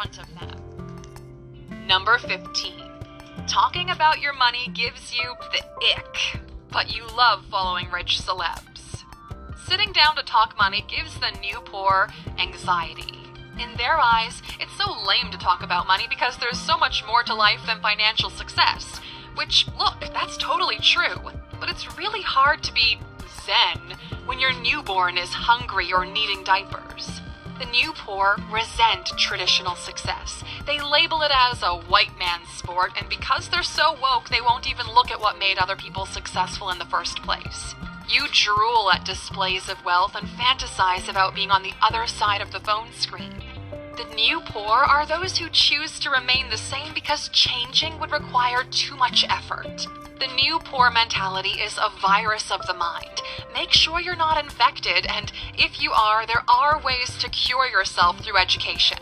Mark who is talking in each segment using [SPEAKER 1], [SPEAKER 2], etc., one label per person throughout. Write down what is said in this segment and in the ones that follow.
[SPEAKER 1] front of them. Number 15. Talking about your money gives you the ick, but you love following rich celebs. Sitting down to talk money gives the new poor anxiety. In their eyes, it's so lame to talk about money because there's so much more to life than financial success. Which, look, that's totally true. But it's really hard to be zen when your newborn is hungry or needing diapers. The new poor resent traditional success. They label it as a white man's sport, and because they're so woke, they won't even look at what made other people successful in the first place. You drool at displays of wealth and fantasize about being on the other side of the phone screen. The new poor are those who choose to remain the same because changing would require too much effort. The new poor mentality is a virus of the mind. Make sure you're not infected, and if you are, there are ways to cure yourself through education.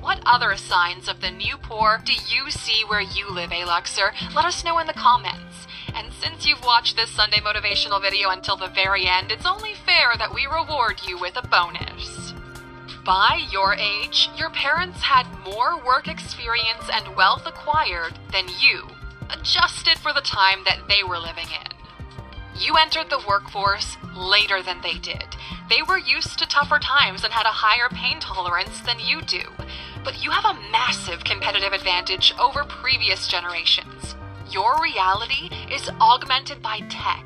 [SPEAKER 1] What other signs of the new poor do you see where you live, Aluxer? Let us know in the comments. And since you've watched this Sunday motivational video until the very end, it's only fair that we reward you with a bonus. By your age, your parents had more work experience and wealth acquired than you, adjusted for the time that they were living in. You entered the workforce later than they did. They were used to tougher times and had a higher pain tolerance than you do. But you have a massive competitive advantage over previous generations. Your reality is augmented by tech.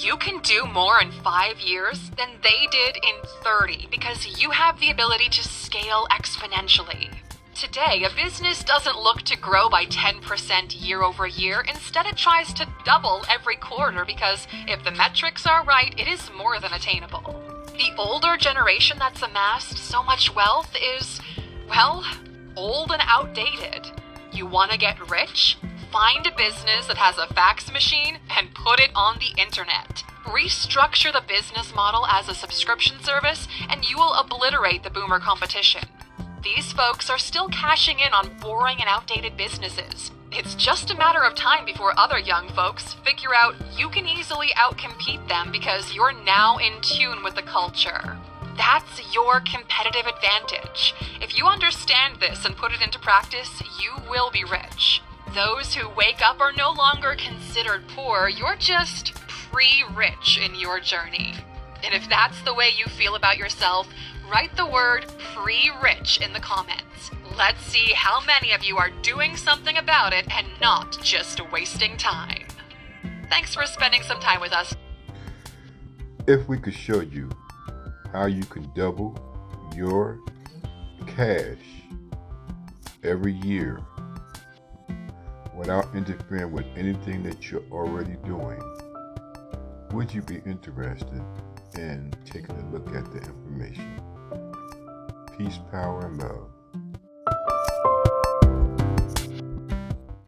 [SPEAKER 1] You can do more in five years than they did in 30 because you have the ability to scale exponentially. Today, a business doesn't look to grow by 10% year over year. Instead, it tries to double every quarter because if the metrics are right, it is more than attainable. The older generation that's amassed so much wealth is, well, old and outdated. You want to get rich? Find a business that has a fax machine and put it on the internet. Restructure the business model as a subscription service, and you will obliterate the boomer competition. These folks are still cashing in on boring and outdated businesses. It's just a matter of time before other young folks figure out you can easily outcompete them because you're now in tune with the culture. That's your competitive advantage. If you understand this and put it into practice, you will be rich. Those who wake up are no longer considered poor, you're just pre rich in your journey. And if that's the way you feel about yourself, write the word pre rich in the comments. Let's see how many of you are doing something about it and not just wasting time. Thanks for spending some time with us.
[SPEAKER 2] If we could show you how you can double your cash every year without interfering with anything that you're already doing, would you be interested in taking a look at the information? Peace, power, and love.